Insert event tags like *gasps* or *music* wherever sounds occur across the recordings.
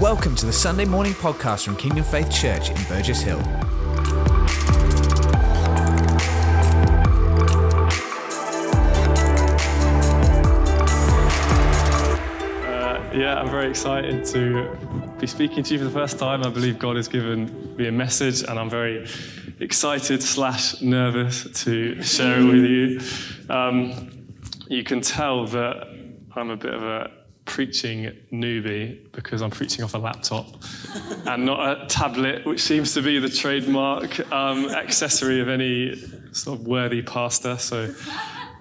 Welcome to the Sunday morning podcast from Kingdom Faith Church in Burgess Hill. Uh, yeah, I'm very excited to be speaking to you for the first time. I believe God has given me a message, and I'm very excited slash nervous to share it with you. Um, you can tell that I'm a bit of a preaching newbie because I'm preaching off a laptop *laughs* and not a tablet, which seems to be the trademark um, accessory of any sort of worthy pastor. So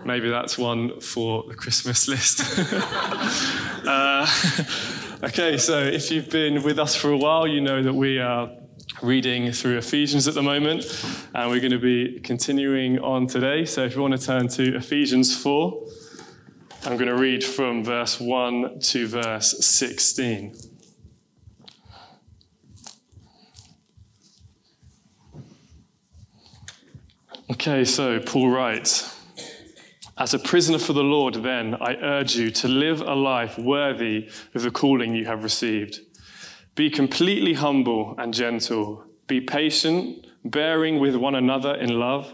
maybe that's one for the Christmas list. *laughs* uh, *laughs* okay, so if you've been with us for a while, you know that we are reading through Ephesians at the moment, and we're going to be continuing on today. So if you want to turn to Ephesians 4, I'm going to read from verse 1 to verse 16. Okay, so Paul writes As a prisoner for the Lord, then, I urge you to live a life worthy of the calling you have received. Be completely humble and gentle. Be patient, bearing with one another in love.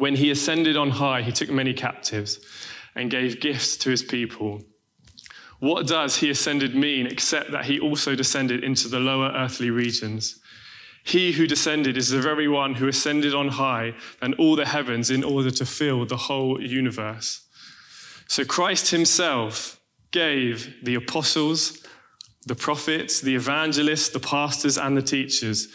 when he ascended on high, he took many captives and gave gifts to his people. What does he ascended mean except that he also descended into the lower earthly regions? He who descended is the very one who ascended on high and all the heavens in order to fill the whole universe. So Christ himself gave the apostles, the prophets, the evangelists, the pastors, and the teachers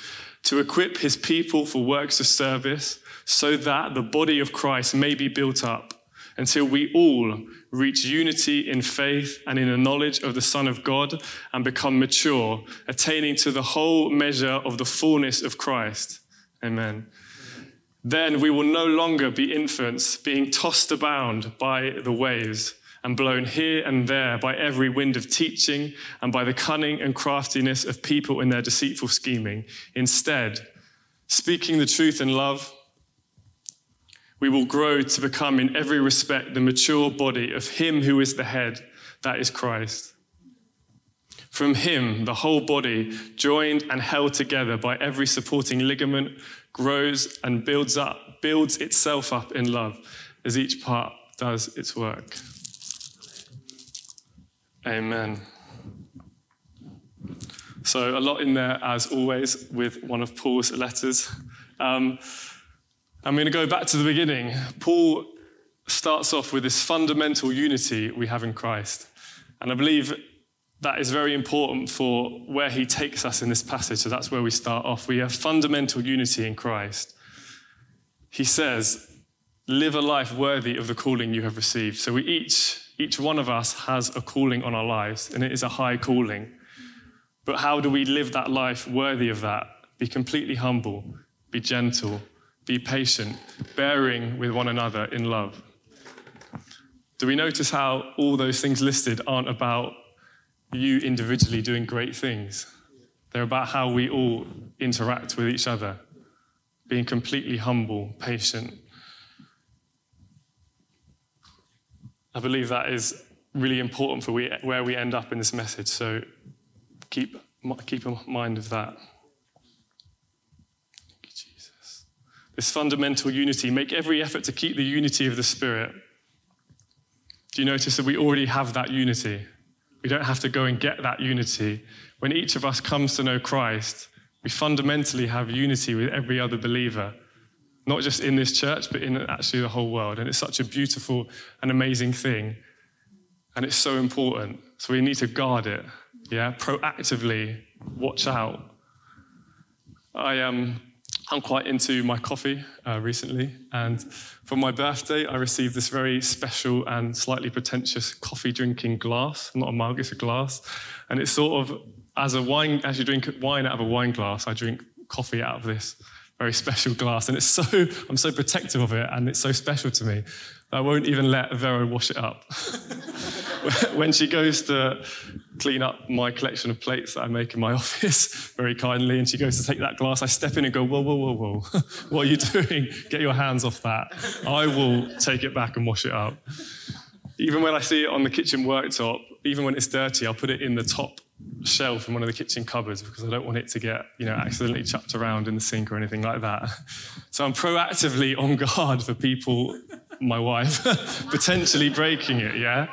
to equip his people for works of service so that the body of Christ may be built up until we all reach unity in faith and in the knowledge of the Son of God and become mature, attaining to the whole measure of the fullness of Christ. Amen. Then we will no longer be infants being tossed about by the waves and blown here and there by every wind of teaching and by the cunning and craftiness of people in their deceitful scheming. Instead, speaking the truth in love, we will grow to become, in every respect, the mature body of Him who is the head, that is Christ. From Him, the whole body, joined and held together by every supporting ligament, grows and builds up, builds itself up in love as each part does its work. Amen. So, a lot in there, as always, with one of Paul's letters. Um, I'm going to go back to the beginning. Paul starts off with this fundamental unity we have in Christ. And I believe that is very important for where he takes us in this passage. So that's where we start off. We have fundamental unity in Christ. He says, Live a life worthy of the calling you have received. So we each, each one of us has a calling on our lives, and it is a high calling. But how do we live that life worthy of that? Be completely humble, be gentle, be patient, bearing with one another in love. Do we notice how all those things listed aren't about you individually doing great things? They're about how we all interact with each other, being completely humble, patient. I believe that is really important for we, where we end up in this message, so keep, keep in mind of that. This fundamental unity. Make every effort to keep the unity of the Spirit. Do you notice that we already have that unity? We don't have to go and get that unity. When each of us comes to know Christ, we fundamentally have unity with every other believer, not just in this church, but in actually the whole world. And it's such a beautiful and amazing thing. And it's so important. So we need to guard it, yeah? Proactively watch out. I um, I'm quite into my coffee uh, recently, and for my birthday, I received this very special and slightly pretentious coffee drinking glass. Not a mug, it's a glass. And it's sort of as a wine, as you drink wine out of a wine glass, I drink coffee out of this very special glass. And it's so, *laughs* I'm so protective of it and it's so special to me. I won't even let Vero wash it up. *laughs* when she goes to clean up my collection of plates that I make in my *laughs* office very kindly, and she goes to take that glass, I step in and go, Whoa, whoa, whoa, whoa. *laughs* what are you doing? Get your hands off that. I will take it back and wash it up. Even when I see it on the kitchen worktop, even when it's dirty, I'll put it in the top shelf in one of the kitchen cupboards because I don't want it to get, you know, accidentally chucked around in the sink or anything like that. So I'm proactively on guard for people, my wife, *laughs* potentially breaking it, yeah?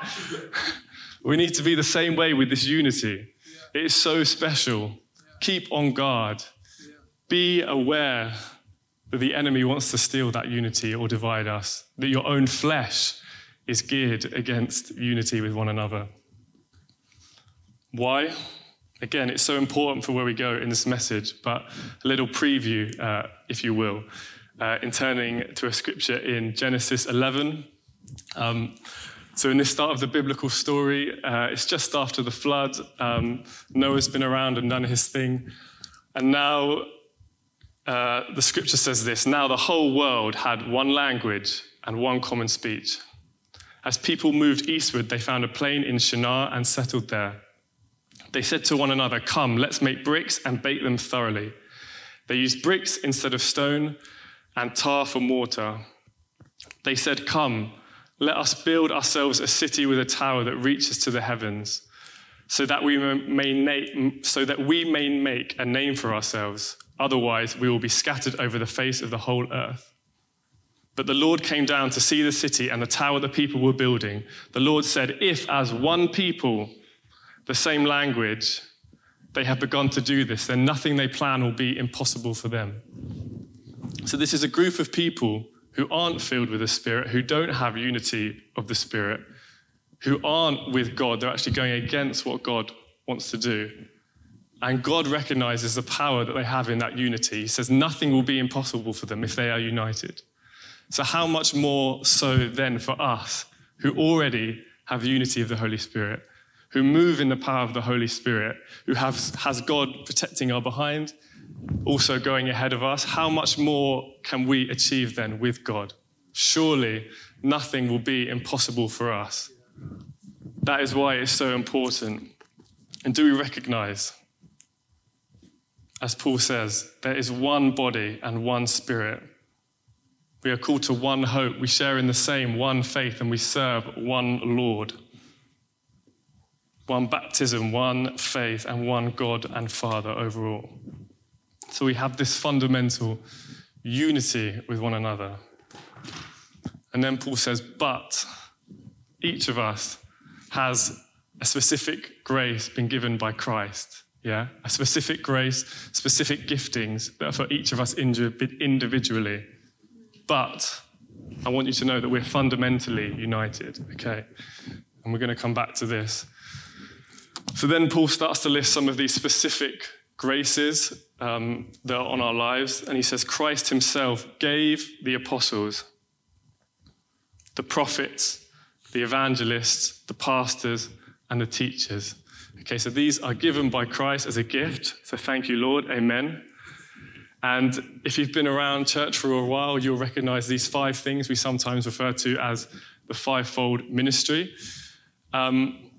We need to be the same way with this unity. It is so special. Keep on guard. Be aware that the enemy wants to steal that unity or divide us, that your own flesh is geared against unity with one another. Why? Again, it's so important for where we go in this message, but a little preview, uh, if you will, uh, in turning to a scripture in Genesis 11. Um, so, in this start of the biblical story, uh, it's just after the flood. Um, Noah's been around and done his thing. And now uh, the scripture says this now the whole world had one language and one common speech. As people moved eastward, they found a plain in Shinar and settled there. They said to one another, Come, let's make bricks and bake them thoroughly. They used bricks instead of stone and tar for mortar. They said, Come, let us build ourselves a city with a tower that reaches to the heavens, so that we may, na- so that we may make a name for ourselves. Otherwise, we will be scattered over the face of the whole earth. But the Lord came down to see the city and the tower the people were building. The Lord said, If as one people, the same language, they have begun to do this, then nothing they plan will be impossible for them. So, this is a group of people who aren't filled with the Spirit, who don't have unity of the Spirit, who aren't with God. They're actually going against what God wants to do. And God recognizes the power that they have in that unity. He says nothing will be impossible for them if they are united. So, how much more so then for us who already have unity of the Holy Spirit, who move in the power of the Holy Spirit, who have, has God protecting our behind, also going ahead of us? How much more can we achieve then with God? Surely nothing will be impossible for us. That is why it's so important. And do we recognize, as Paul says, there is one body and one spirit we are called to one hope. We share in the same one faith and we serve one Lord. One baptism, one faith, and one God and Father overall. So we have this fundamental unity with one another. And then Paul says, but each of us has a specific grace been given by Christ. Yeah? A specific grace, specific giftings that are for each of us individually. But I want you to know that we're fundamentally united, okay? And we're going to come back to this. So then Paul starts to list some of these specific graces um, that are on our lives. And he says, Christ himself gave the apostles, the prophets, the evangelists, the pastors, and the teachers. Okay, so these are given by Christ as a gift. So thank you, Lord. Amen. And if you've been around church for a while, you'll recognize these five things we sometimes refer to as the fivefold ministry. Um,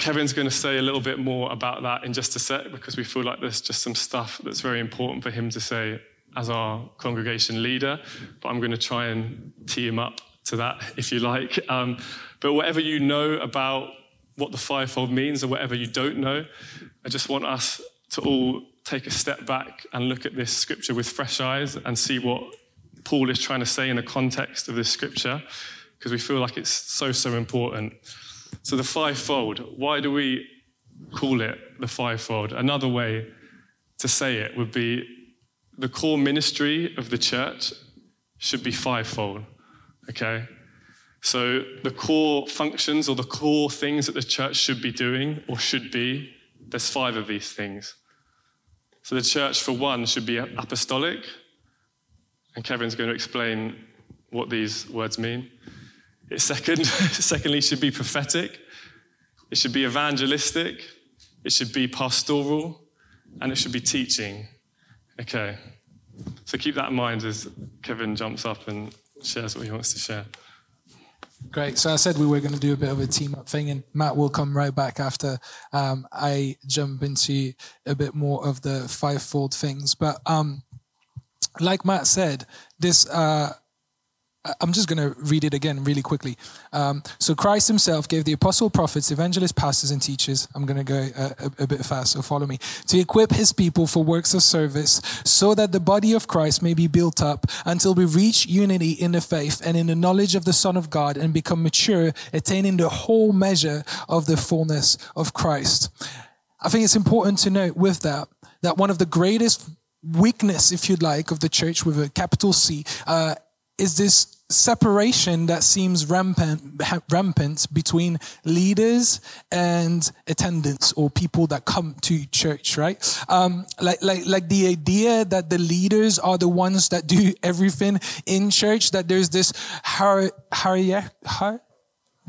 Kevin's going to say a little bit more about that in just a sec because we feel like there's just some stuff that's very important for him to say as our congregation leader. But I'm going to try and tee him up to that if you like. Um, but whatever you know about what the fivefold means or whatever you don't know, I just want us to all take a step back and look at this scripture with fresh eyes and see what Paul is trying to say in the context of this scripture, because we feel like it's so, so important. So, the fivefold, why do we call it the fivefold? Another way to say it would be the core ministry of the church should be fivefold, okay? So, the core functions or the core things that the church should be doing or should be, there's five of these things. So the church, for one, should be apostolic. And Kevin's going to explain what these words mean. Second, *laughs* secondly, should be prophetic. It should be evangelistic. it should be pastoral, and it should be teaching. Okay. So keep that in mind as Kevin jumps up and shares what he wants to share. Great. So I said we were going to do a bit of a team up thing, and Matt will come right back after um, I jump into a bit more of the fivefold things. But um, like Matt said, this uh, I'm just going to read it again really quickly. Um, so Christ himself gave the apostle, prophets, evangelists, pastors, and teachers. I'm going to go a, a, a, bit fast, so follow me. To equip his people for works of service so that the body of Christ may be built up until we reach unity in the faith and in the knowledge of the Son of God and become mature, attaining the whole measure of the fullness of Christ. I think it's important to note with that, that one of the greatest weakness, if you'd like, of the church with a capital C, uh, is this separation that seems rampant, rampant between leaders and attendants or people that come to church, right? Um, like, like, like the idea that the leaders are the ones that do *laughs* everything in church, that there's this har,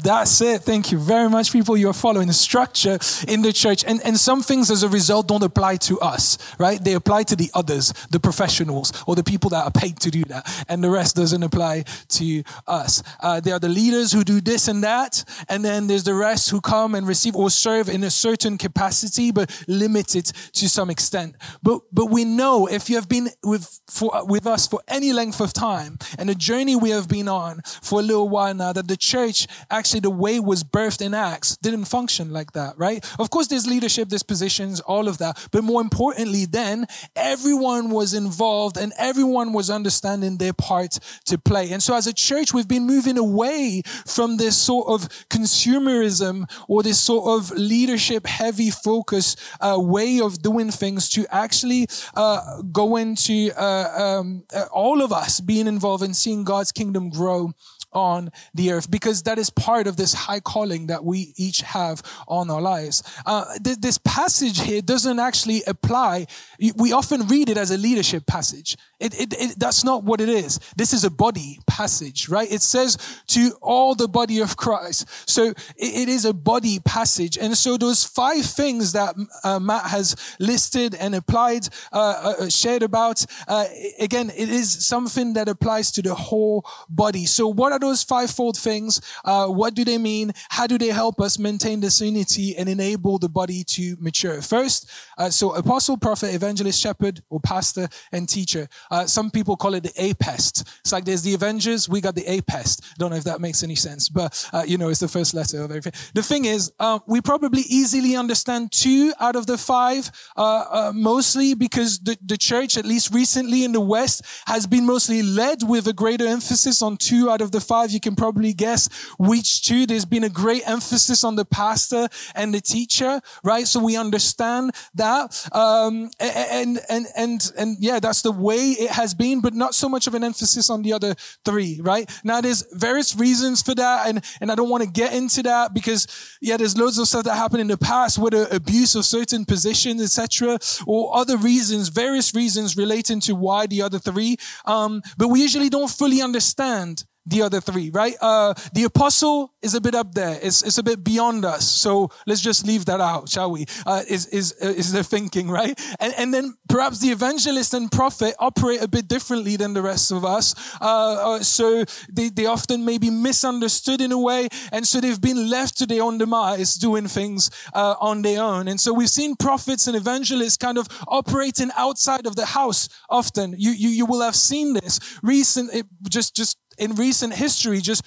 that's it. Thank you very much, people. You're following the structure in the church. And, and some things as a result don't apply to us, right? They apply to the others, the professionals, or the people that are paid to do that. And the rest doesn't apply to us. Uh, there are the leaders who do this and that. And then there's the rest who come and receive or serve in a certain capacity, but limited to some extent. But, but we know if you have been with, for, with us for any length of time and the journey we have been on for a little while now, that the church actually actually the way was birthed in Acts didn't function like that, right? Of course, there's leadership, there's positions, all of that. But more importantly, then everyone was involved and everyone was understanding their part to play. And so as a church, we've been moving away from this sort of consumerism or this sort of leadership heavy focus uh, way of doing things to actually uh, go into uh, um, uh, all of us being involved in seeing God's kingdom grow on the earth because that is part of this high calling that we each have on our lives. Uh, th- this passage here doesn't actually apply. We often read it as a leadership passage. It, it, it, that's not what it is. This is a body passage, right? It says to all the body of Christ. So it is a body passage. And so those five things that uh, Matt has listed and applied, uh, uh shared about, uh, again, it is something that applies to the whole body. So what are those fivefold things? Uh, what do they mean? How do they help us maintain this unity and enable the body to mature? First, so apostle, prophet, evangelist, shepherd, or pastor and teacher. Uh, some people call it the APEST. It's like there's the Avengers, we got the APEST. Don't know if that makes any sense, but uh, you know, it's the first letter of everything. The thing is, uh, we probably easily understand two out of the five, uh, uh, mostly because the, the church, at least recently in the West, has been mostly led with a greater emphasis on two out of the five. You can probably guess which two. There's been a great emphasis on the pastor and the teacher, right? So we understand that. Um, and, and, and, and yeah, that's the way it has been, but not so much of an emphasis on the other three, right? Now there's various reasons for that, and, and I don't want to get into that because, yeah, there's loads of stuff that happened in the past, whether abuse of certain positions, etc., or other reasons, various reasons relating to why the other three. Um, but we usually don't fully understand the other three, right? Uh, the apostle is a bit up there. It's, it's a bit beyond us. So let's just leave that out, shall we? Uh, is, is, is the thinking, right? And, and then perhaps the evangelist and prophet operate a bit differently than the rest of us. Uh, uh, so they, they often may be misunderstood in a way. And so they've been left to their own demise doing things uh, on their own. And so we've seen prophets and evangelists kind of operating outside of the house often. You, you, you will have seen this recent, just, just in recent history, just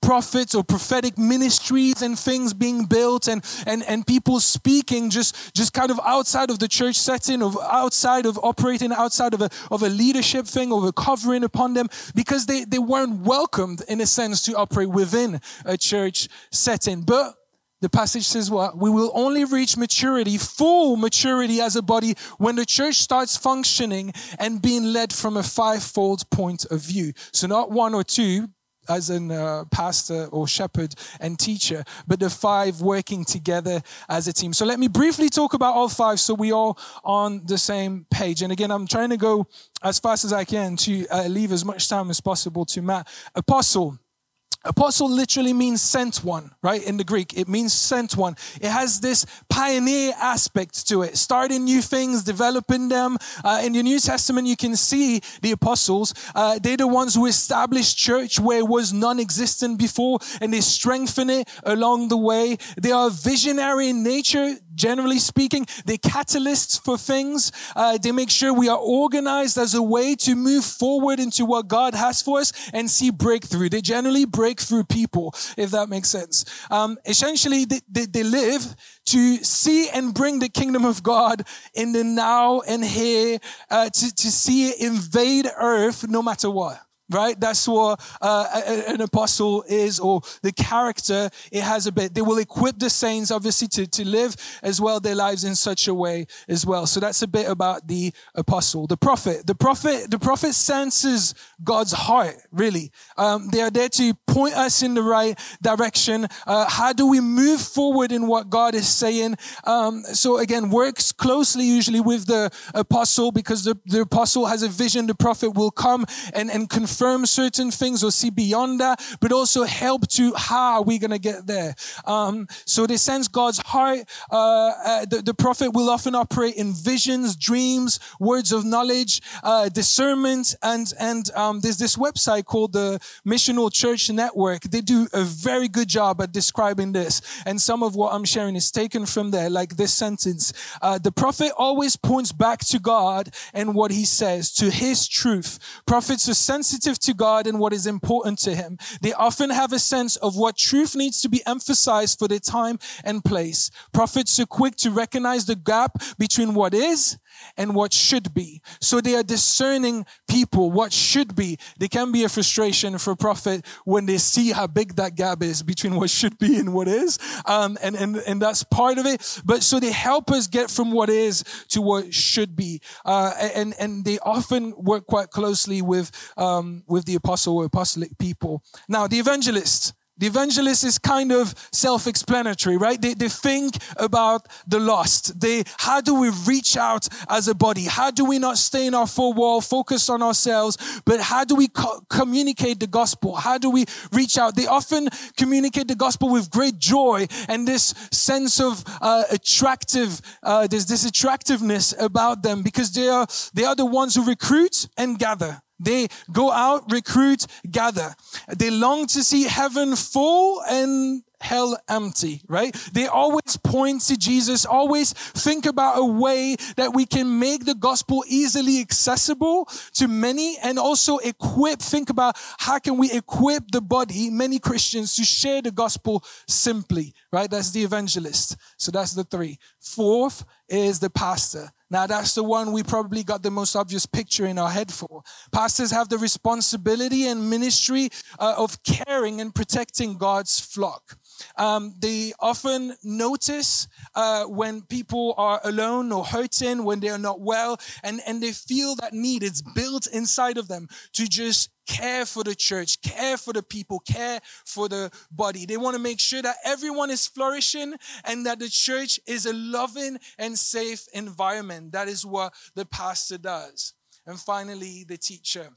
prophets or prophetic ministries and things being built and, and, and people speaking just, just kind of outside of the church setting of outside of operating outside of a, of a leadership thing or a covering upon them because they, they weren't welcomed in a sense to operate within a church setting. But the passage says what? We will only reach maturity, full maturity as a body when the church starts functioning and being led from a fivefold point of view. So not one or two, as a uh, pastor or shepherd and teacher, but the five working together as a team. So let me briefly talk about all five so we all on the same page. And again, I'm trying to go as fast as I can to uh, leave as much time as possible to Matt. Apostle Apostle literally means sent one, right? In the Greek, it means sent one. It has this pioneer aspect to it, starting new things, developing them. Uh, in the New Testament, you can see the apostles. Uh, they're the ones who established church where it was non-existent before, and they strengthen it along the way. They are visionary in nature generally speaking. They're catalysts for things. Uh, they make sure we are organized as a way to move forward into what God has for us and see breakthrough. They generally break through people, if that makes sense. Um, essentially, they, they, they live to see and bring the kingdom of God in the now and here, uh, to, to see it invade earth no matter what right? That's what uh, an apostle is, or the character it has a bit. They will equip the saints, obviously, to, to live as well their lives in such a way as well. So that's a bit about the apostle. The prophet, the prophet, the prophet senses God's heart, really. Um, they are there to point us in the right direction. Uh, how do we move forward in what God is saying? Um, so again, works closely usually with the apostle because the, the apostle has a vision. The prophet will come and, and confirm confirm certain things or see beyond that, but also help to how are we going to get there. Um, so they sense God's heart. Uh, uh, the, the, prophet will often operate in visions, dreams, words of knowledge, uh, discernment, and and um, there's this website called the Missional Church Network. They do a very good job at describing this, and some of what I'm sharing is taken from there, like this sentence: uh, "The prophet always points back to God and what He says, to His truth. Prophets are sensitive to God and what is important to Him. They often have a sense of what truth needs to be emphasized for their time and place. Prophets are quick to recognize the gap between what is and what should be. So they are discerning people, what should be. There can be a frustration for a prophet when they see how big that gap is between what should be and what is. Um, and, and, and that's part of it. But so they help us get from what is to what should be. Uh, and, and they often work quite closely with, um, with the apostle or apostolic people. Now, the evangelists, the evangelist is kind of self-explanatory, right? They, they think about the lost. They, how do we reach out as a body? How do we not stay in our four wall, focus on ourselves, but how do we co- communicate the gospel? How do we reach out? They often communicate the gospel with great joy and this sense of uh, attractive, uh, there's this attractiveness about them because they are, they are the ones who recruit and gather. They go out, recruit, gather. They long to see heaven full and hell empty, right? They always point to Jesus, always think about a way that we can make the gospel easily accessible to many and also equip, think about how can we equip the body, many Christians, to share the gospel simply, right? That's the evangelist. So that's the three. Fourth is the pastor. Now, that's the one we probably got the most obvious picture in our head for. Pastors have the responsibility and ministry uh, of caring and protecting God's flock. Um, they often notice uh, when people are alone or hurting, when they are not well, and, and they feel that need. It's built inside of them to just care for the church, care for the people, care for the body. They want to make sure that everyone is flourishing and that the church is a loving and safe environment. That is what the pastor does. And finally, the teacher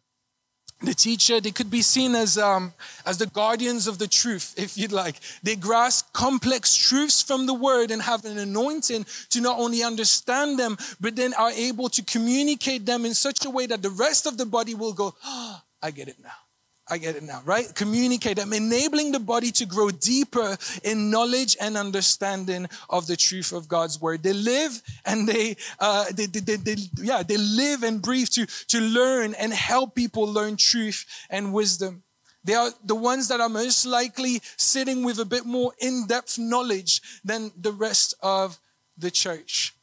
the teacher they could be seen as um, as the guardians of the truth *laughs* if you'd like. They grasp complex truths from the word and have an anointing to not only understand them but then are able to communicate them in such a way that the rest of the body will go oh, *gasps* i get it now I get it now, right? Communicate them, enabling the body to grow deeper in knowledge and understanding of the truth of God's word. They live and they, uh, they, they, they, they, yeah, they live and breathe to, to learn and help people learn truth and wisdom. They are the ones that are most likely sitting with a bit more in-depth knowledge than the rest of the church.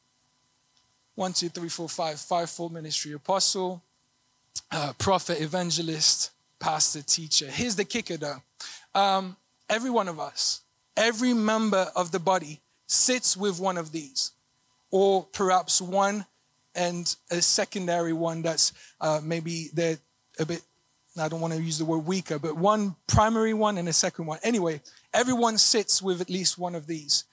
One, two, three, four, five, five, four ministry apostle, uh, prophet, evangelist, pastor, teacher. Here's the kicker though. Um, every one of us, every member of the body sits with one of these, or perhaps one and a secondary one that's uh, maybe they're a bit, I don't want to use the word weaker, but one primary one and a second one. Anyway, everyone sits with at least one of these.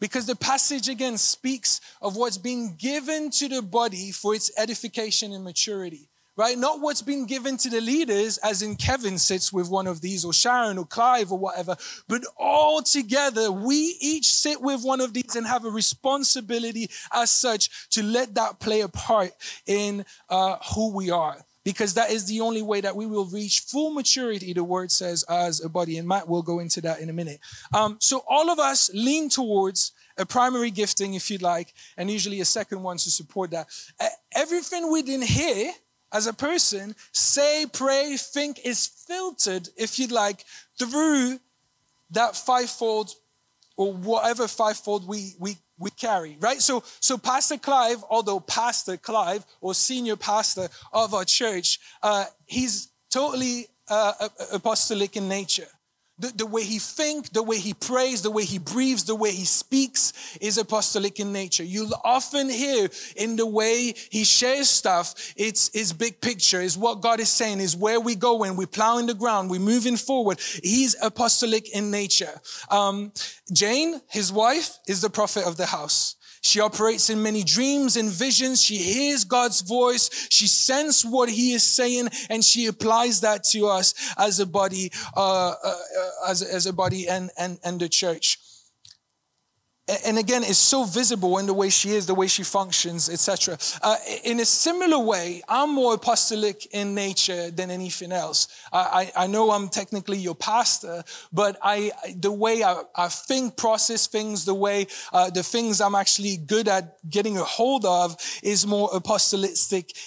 Because the passage again speaks of what's being given to the body for its edification and maturity right? Not what's been given to the leaders, as in Kevin sits with one of these, or Sharon, or Clive, or whatever, but all together, we each sit with one of these and have a responsibility as such to let that play a part in uh, who we are. Because that is the only way that we will reach full maturity, the word says, as a body. And Matt will go into that in a minute. Um, so all of us lean towards a primary gifting, if you'd like, and usually a second one to support that. Everything within hear as a person, say, pray, think is filtered, if you'd like, through that fivefold or whatever fivefold we, we, we carry, right? So, so Pastor Clive, although Pastor Clive or senior pastor of our church, uh, he's totally uh, apostolic in nature. The, the, way he thinks, the way he prays, the way he breathes, the way he speaks is apostolic in nature. You'll often hear in the way he shares stuff, it's his big picture, is what God is saying, is where we go when we plow in the ground, we're moving forward. He's apostolic in nature. Um, Jane, his wife, is the prophet of the house. She operates in many dreams and visions. She hears God's voice. She senses what He is saying, and she applies that to us as a body, uh, uh, uh as, as a body and, and, and the church and again it's so visible in the way she is the way she functions etc uh, in a similar way i'm more apostolic in nature than anything else. I, I, know i'm technically your pastor but i the way i, I think process things the way uh, the things i'm actually good at getting a hold of is more apostolic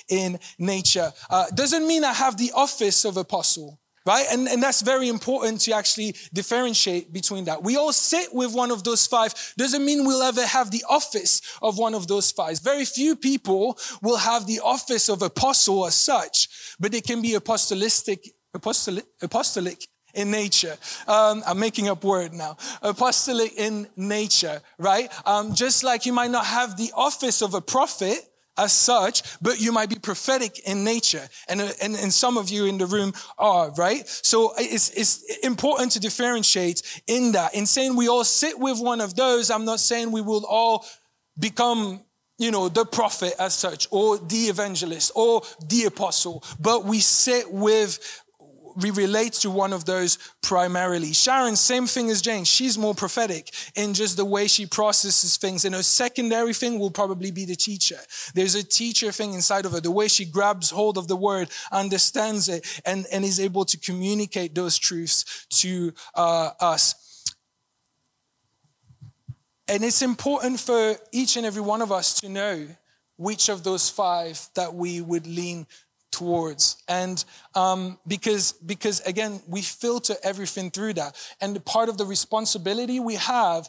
in nature. Uh, doesn't mean i have the office of apostle right? And, and that's very important to actually differentiate between that. We all sit with one of those five. Doesn't mean we'll ever have the office of one of those five. Very few people will have the office of apostle as such, but they can be apostolistic, apostolic, apostolic in nature. Um, I'm making up word now. Apostolic in nature, right? Um, just like you might not have the office of a prophet, as such, but you might be prophetic in nature. And, uh, and, and some of you in the room are, right? So it's, it's important to differentiate in that. In saying we all sit with one of those, I'm not saying we will all become you know, the prophet as such, or the evangelist, or the apostle, but we sit with we relate to one of those primarily. Sharon, same thing as Jane. She's more prophetic in just the way she processes things. And her secondary thing will probably be the teacher. There's a teacher thing inside of her, the way she grabs hold of the word, understands it, and, and is able to communicate those truths to uh, us. And it's important for each and every one of us to know which of those five that we would lean towards. And um, because because again we filter everything through that. And part of the responsibility we have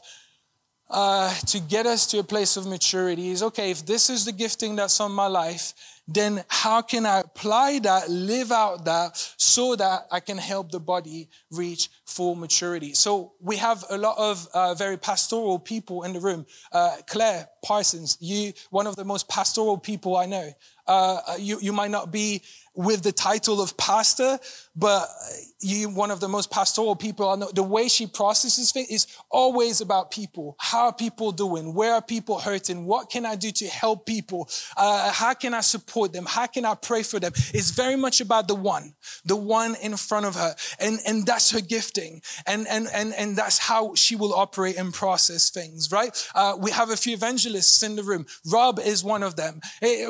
uh, to get us to a place of maturity is okay if this is the gifting that's on my life then how can I apply that, live out that, so that I can help the body reach full maturity? So we have a lot of uh, very pastoral people in the room. Uh, Claire Parsons, you one of the most pastoral people I know. Uh, you, you might not be with the title of pastor, but you, one of the most pastoral people I know, the way she processes things is always about people. How are people doing? Where are people hurting? What can I do to help people? Uh, how can I support them? How can I pray for them? It's very much about the one, the one in front of her. And, and that's her gifting. And, and, and, and that's how she will operate and process things, right? Uh, we have a few evangelists in the room. Rob is one of them. Eh,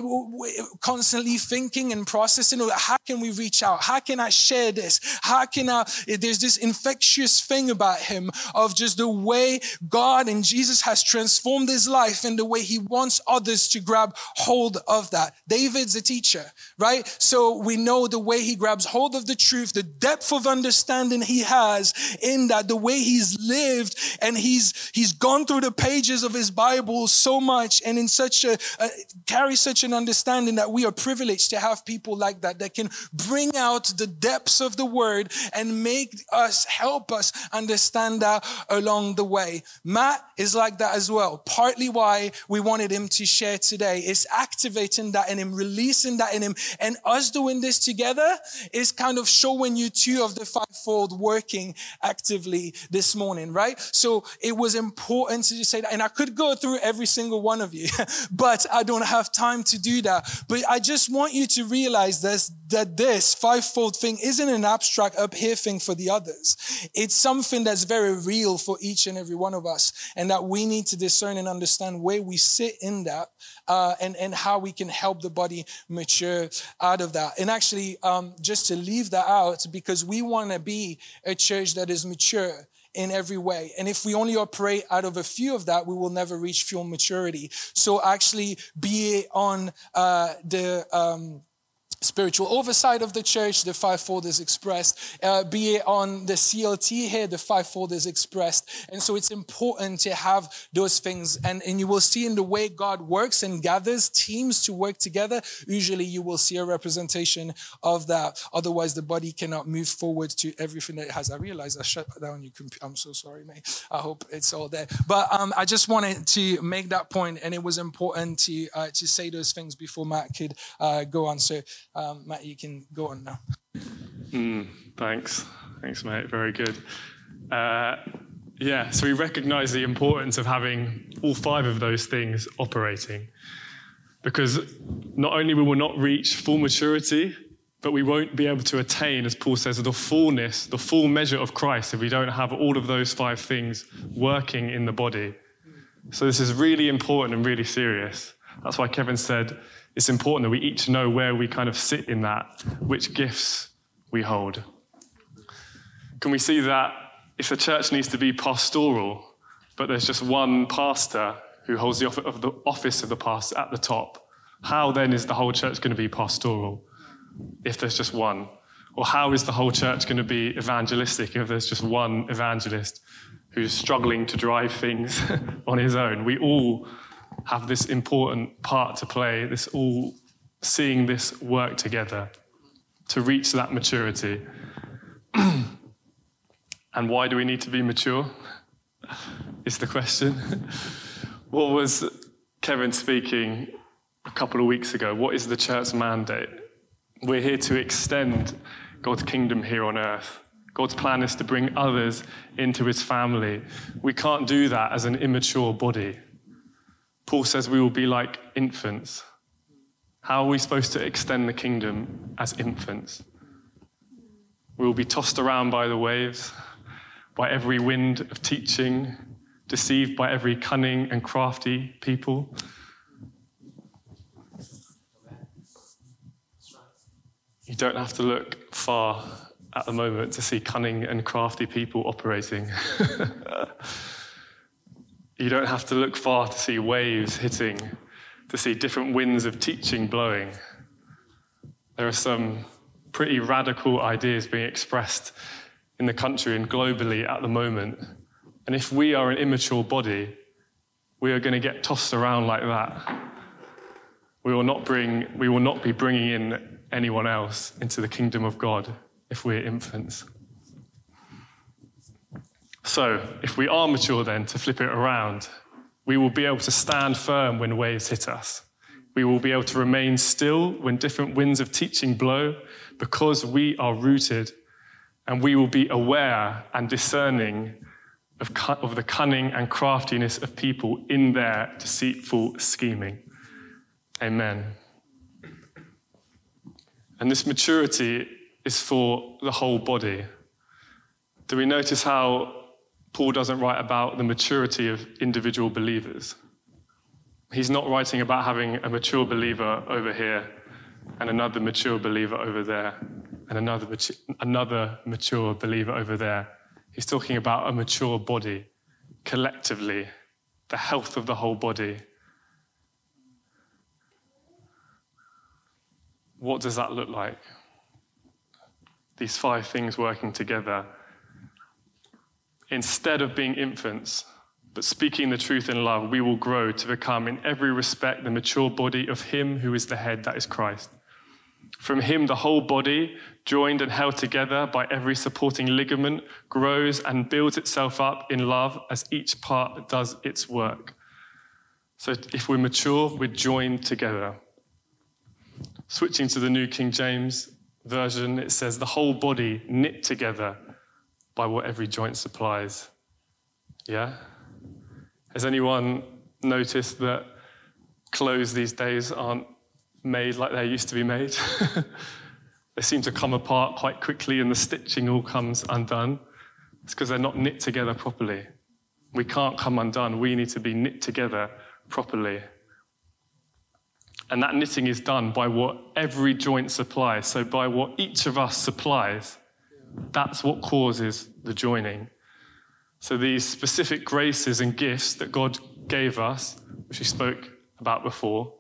constantly thinking and processing, how can we reach out? How can I share this? How can I? Eh, there's this infectious thing about him of just the way God and Jesus has transformed his life and the way he wants others to grab hold of that. David's a teacher, right? So we know the way he grabs hold of the truth, the depth of understanding he has in that, the way he's lived and he's, he's gone through the pages of his Bible so much and in such a, a carry such an understanding that we are privileged to have people like that that can bring out the depths of the word and make us, help us understand that along the way. Matt is like that as well. Partly why we wanted him to share today is activating that in him releasing that in him. And us doing this together is kind of showing you two of the fivefold working actively this morning, right? So it was important to say that. And I could go through every single one of you, *laughs* but I don't have time to do that. But I just want you to realize this, that this fivefold thing isn't an abstract up here thing for the others. It's something that's very real for each and every one of us. And that we need to discern and understand where we sit in that uh, and, and how we can help the body mature out of that. And actually, um, just to leave that out, because we want to be a church that is mature in every way. And if we only operate out of a few of that, we will never reach full maturity. So actually be it on uh, the um, spiritual oversight of the church, the fivefold is expressed. Uh, be it on the CLT here, the fivefold is expressed. And so it's important to have those things. And, and you will see in the way God works and gathers teams to work together, usually you will see a representation of that. Otherwise, the body cannot move forward to everything that it has. I realize I shut down your computer. I'm so sorry, mate. I hope it's all there. But um, I just wanted to make that point, and it was important to, uh, to say those things before Matt could uh, go on. So um, Matt, you can go on now. Mm, thanks. Thanks, mate. Very good. Uh, yeah, so we recognize the importance of having all five of those things operating because not only will we not reach full maturity, but we won't be able to attain, as Paul says, the fullness, the full measure of Christ if we don't have all of those five things working in the body. So this is really important and really serious. That's why Kevin said it's important that we each know where we kind of sit in that, which gifts we hold. Can we see that if the church needs to be pastoral, but there's just one pastor who holds the office of the pastor at the top, how then is the whole church going to be pastoral if there's just one? Or how is the whole church going to be evangelistic if there's just one evangelist who's struggling to drive things *laughs* on his own? We all have this important part to play, this all seeing this work together to reach that maturity. *clears throat* and why do we need to be mature? *laughs* Is the question. *laughs* what was Kevin speaking a couple of weeks ago? What is the church's mandate? We're here to extend God's kingdom here on earth. God's plan is to bring others into his family. We can't do that as an immature body. Paul says we will be like infants. How are we supposed to extend the kingdom as infants? We will be tossed around by the waves, by every wind of teaching, deceived by every cunning and crafty people. You don't have to look far at the moment to see cunning and crafty people operating. *laughs* You don't have to look far to see waves hitting, to see different winds of teaching blowing. There are some pretty radical ideas being expressed in the country and globally at the moment. And if we are an immature body, we are going to get tossed around like that. We will not, bring, we will not be bringing in anyone else into the kingdom of God if we're infants. So, if we are mature, then to flip it around, we will be able to stand firm when waves hit us. We will be able to remain still when different winds of teaching blow because we are rooted and we will be aware and discerning of, of the cunning and craftiness of people in their deceitful scheming. Amen. And this maturity is for the whole body. Do we notice how Paul doesn't write about the maturity of individual believers. He's not writing about having a mature believer over here and another mature believer over there and another, mature, another mature believer over there. He's talking about a mature body collectively, the health of the whole body. What does that look like? These five things working together Instead of being infants, but speaking the truth in love, we will grow to become, in every respect, the mature body of Him who is the head, that is Christ. From Him, the whole body, joined and held together by every supporting ligament, grows and builds itself up in love as each part does its work. So if we're mature, we're joined together. Switching to the New King James Version, it says, the whole body knit together by what every joint supplies. Yeah? Has anyone noticed that clothes these days aren't made like they used to be made? *laughs* they seem to come apart quite quickly and the stitching all comes undone. It's because they're not knit together properly. We can't come undone. We need to be knit together properly. And that knitting is done by what every joint supplies. So, by what each of us supplies, that's what causes the joining. So, these specific graces and gifts that God gave us, which we spoke about before,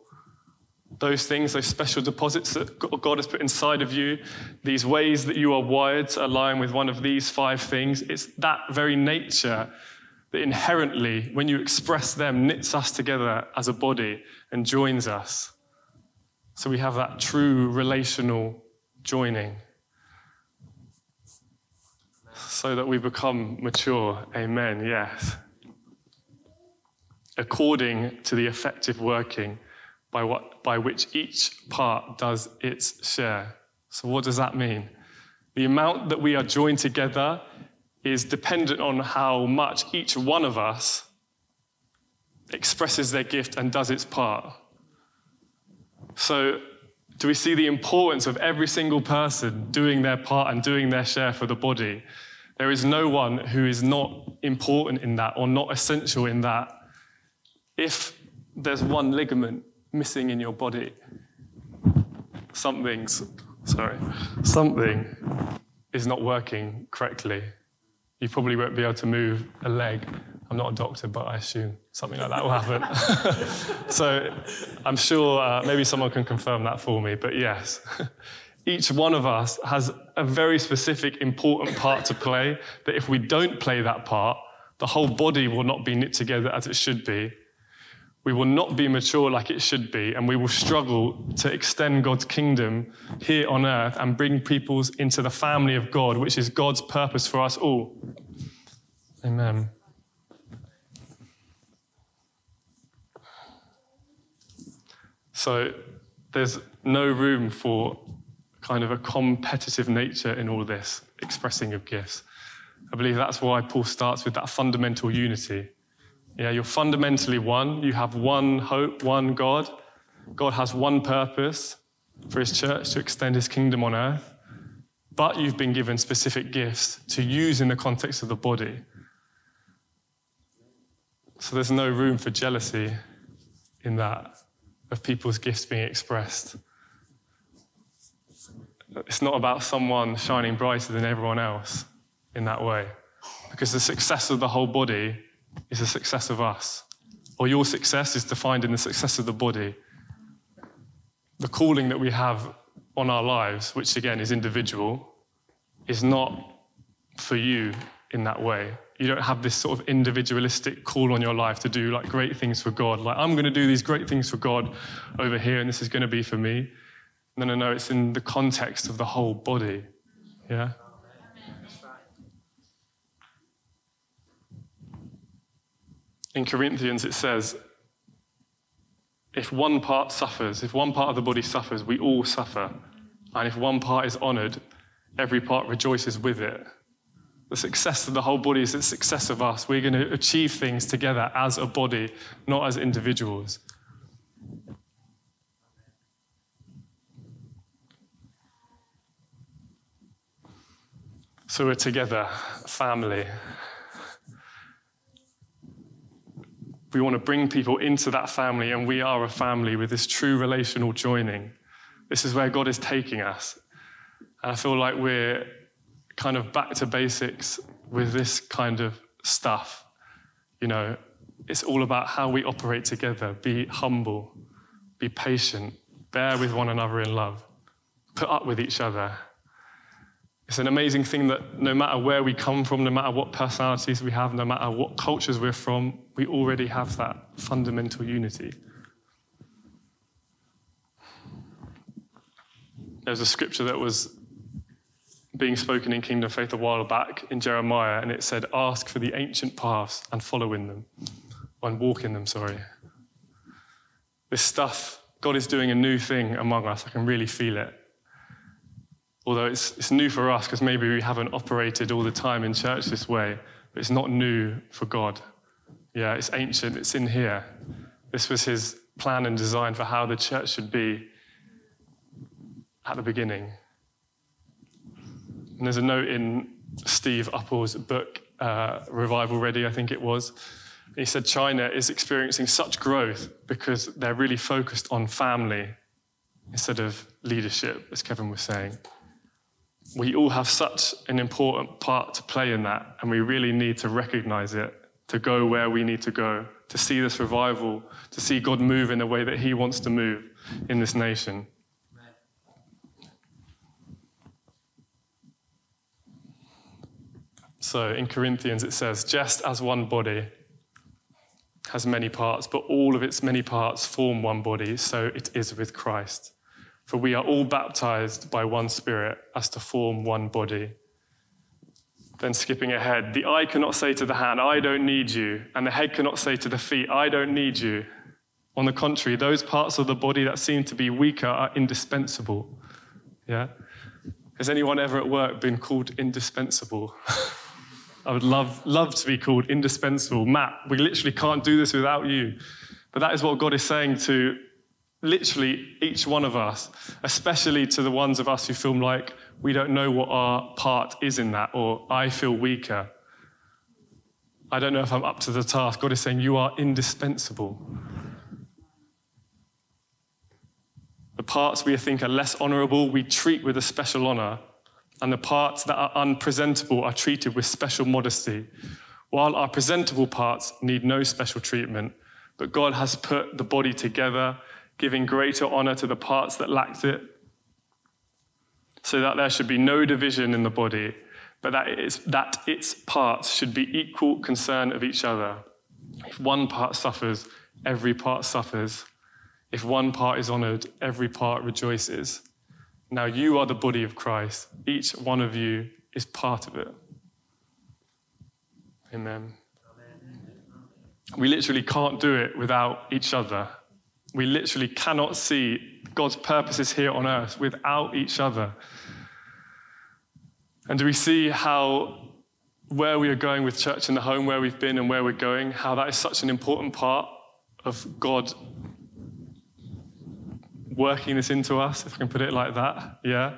those things, those special deposits that God has put inside of you, these ways that you are wired to align with one of these five things, it's that very nature that inherently, when you express them, knits us together as a body and joins us. So we have that true relational joining. So that we become mature. Amen. Yes. According to the effective working by, what, by which each part does its share. So, what does that mean? The amount that we are joined together is dependent on how much each one of us expresses their gift and does its part. So, do we see the importance of every single person doing their part and doing their share for the body? There is no one who is not important in that or not essential in that. If there's one ligament missing in your body, something's, sorry, something is not working correctly. You probably won't be able to move a leg I'm not a doctor, but I assume something like that will happen. *laughs* so I'm sure uh, maybe someone can confirm that for me, but yes. *laughs* Each one of us has a very specific, important part to play that if we don't play that part, the whole body will not be knit together as it should be. We will not be mature like it should be, and we will struggle to extend God's kingdom here on earth and bring peoples into the family of God, which is God's purpose for us all. Amen. So there's no room for kind of a competitive nature in all this expressing of gifts. I believe that's why Paul starts with that fundamental unity. Yeah, you're fundamentally one. You have one hope, one God. God has one purpose for his church to extend his kingdom on earth. But you've been given specific gifts to use in the context of the body. So there's no room for jealousy in that of people's gifts being expressed. It's not about someone shining brighter than everyone else in that way, because the success of the whole body is the success of us, or your success is defined in the success of the body. The calling that we have on our lives, which again is individual, is not for you in that way you don't have this sort of individualistic call on your life to do like great things for God. Like, I'm going to do these great things for God over here, and this is going to be for me. No, no, no, it's in the context of the whole body. Yeah? In Corinthians, it says, if one part suffers, if one part of the body suffers, we all suffer. And if one part is honored, every part rejoices with it. The success of the whole body is the success of us. We're going to achieve things together as a body, not as individuals. So we're together, family. We want to bring people into that family, and we are a family with this true relational joining. This is where God is taking us. And I feel like we're kind of back to basics with this kind of stuff. You know, it's all about how we operate together. Be humble, be patient, bear with one another in love, put up with each other. It's an amazing thing that no matter where we come from, no matter what personalities we have, no matter what cultures we're from, we already have that fundamental unity. There's a scripture that was being spoken in Kingdom Faith a while back in Jeremiah, and it said, Ask for the ancient paths and follow in them, and walk in them, sorry. This stuff God is doing a new thing among us. I can really feel it. Although it's, it's new for us because maybe we haven't operated all the time in church this way, but it's not new for God. Yeah, it's ancient, it's in here. This was his plan and design for how the church should be at the beginning. And there's a note in Steve Uppal's book, uh, Revival Ready, I think it was. He said China is experiencing such growth because they're really focused on family instead of leadership, as Kevin was saying. We all have such an important part to play in that, and we really need to recognize it, to go where we need to go, to see this revival, to see God move in the way that He wants to move in this nation. So in Corinthians it says, just as one body has many parts, but all of its many parts form one body, so it is with Christ. For we are all baptized by one Spirit as to form one body. Then skipping ahead, the eye cannot say to the hand, I don't need you, and the head cannot say to the feet, I don't need you. On the contrary, those parts of the body that seem to be weaker are indispensable. Yeah? Has anyone ever at work been called indispensable? *laughs* I would love, love to be called indispensable. Matt, we literally can't do this without you. But that is what God is saying to literally each one of us, especially to the ones of us who feel like we don't know what our part is in that, or I feel weaker. I don't know if I'm up to the task. God is saying, You are indispensable. The parts we think are less honorable, we treat with a special honor and the parts that are unpresentable are treated with special modesty, while our presentable parts need no special treatment. But God has put the body together, giving greater honor to the parts that lacked it, so that there should be no division in the body, but that its, that its parts should be equal concern of each other. If one part suffers, every part suffers. If one part is honored, every part rejoices. Now you are the body of Christ. Each one of you is part of it. Amen. We literally can't do it without each other. We literally cannot see God's purposes here on earth without each other. And do we see how where we are going with church in the home, where we've been and where we're going, how that is such an important part of God working this into us, if I can put it like that. Yeah.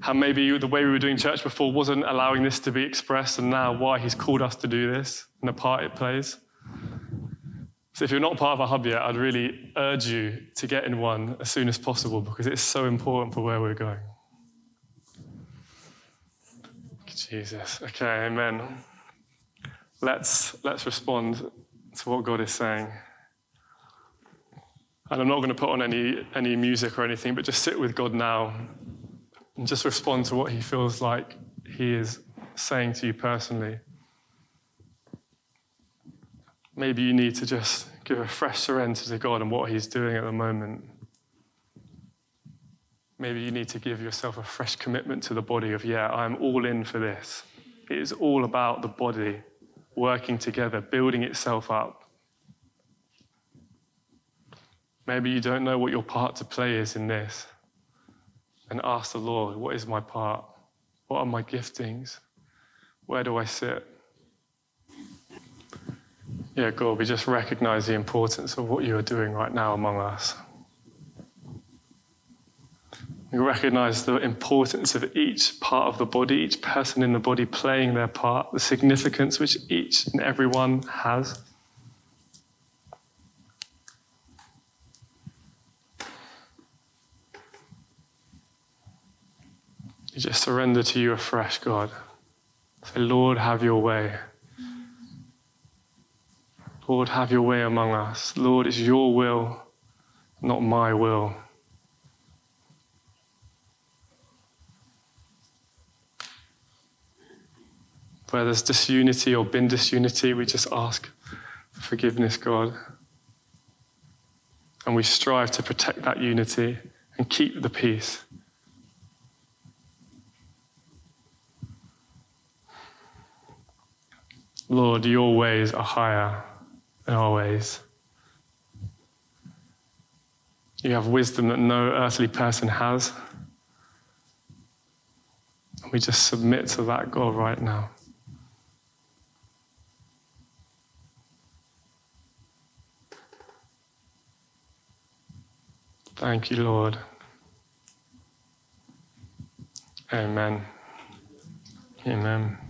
How maybe the way we were doing church before wasn't allowing this to be expressed, and now why he's called us to do this and the part it plays. So, if you're not part of a hub yet, I'd really urge you to get in one as soon as possible because it's so important for where we're going. Jesus. Okay, amen. Let's, let's respond to what God is saying. And I'm not going to put on any, any music or anything, but just sit with God now and just respond to what He feels like He is saying to you personally. Maybe you need to just give a fresh surrender to God and what He's doing at the moment. Maybe you need to give yourself a fresh commitment to the body of, yeah, I'm all in for this. It is all about the body working together, building itself up. Maybe you don't know what your part to play is in this. And ask the Lord, what is my part? What are my giftings? Where do I sit? Yeah, God, we just recognize the importance of what you are doing right now among us. We recognize the importance of each part of the body, each person in the body playing their part, the significance which each and every one has. You just surrender to you afresh, God. Say, Lord, have your way. Lord, have your way among us. Lord, it's your will, not my will. Where there's disunity or been disunity, we just ask for forgiveness, God. And we strive to protect that unity and keep the peace. Lord, your ways are higher than our ways. You have wisdom that no earthly person has. We just submit to that God right now. Thank you, Lord. Amen. Amen.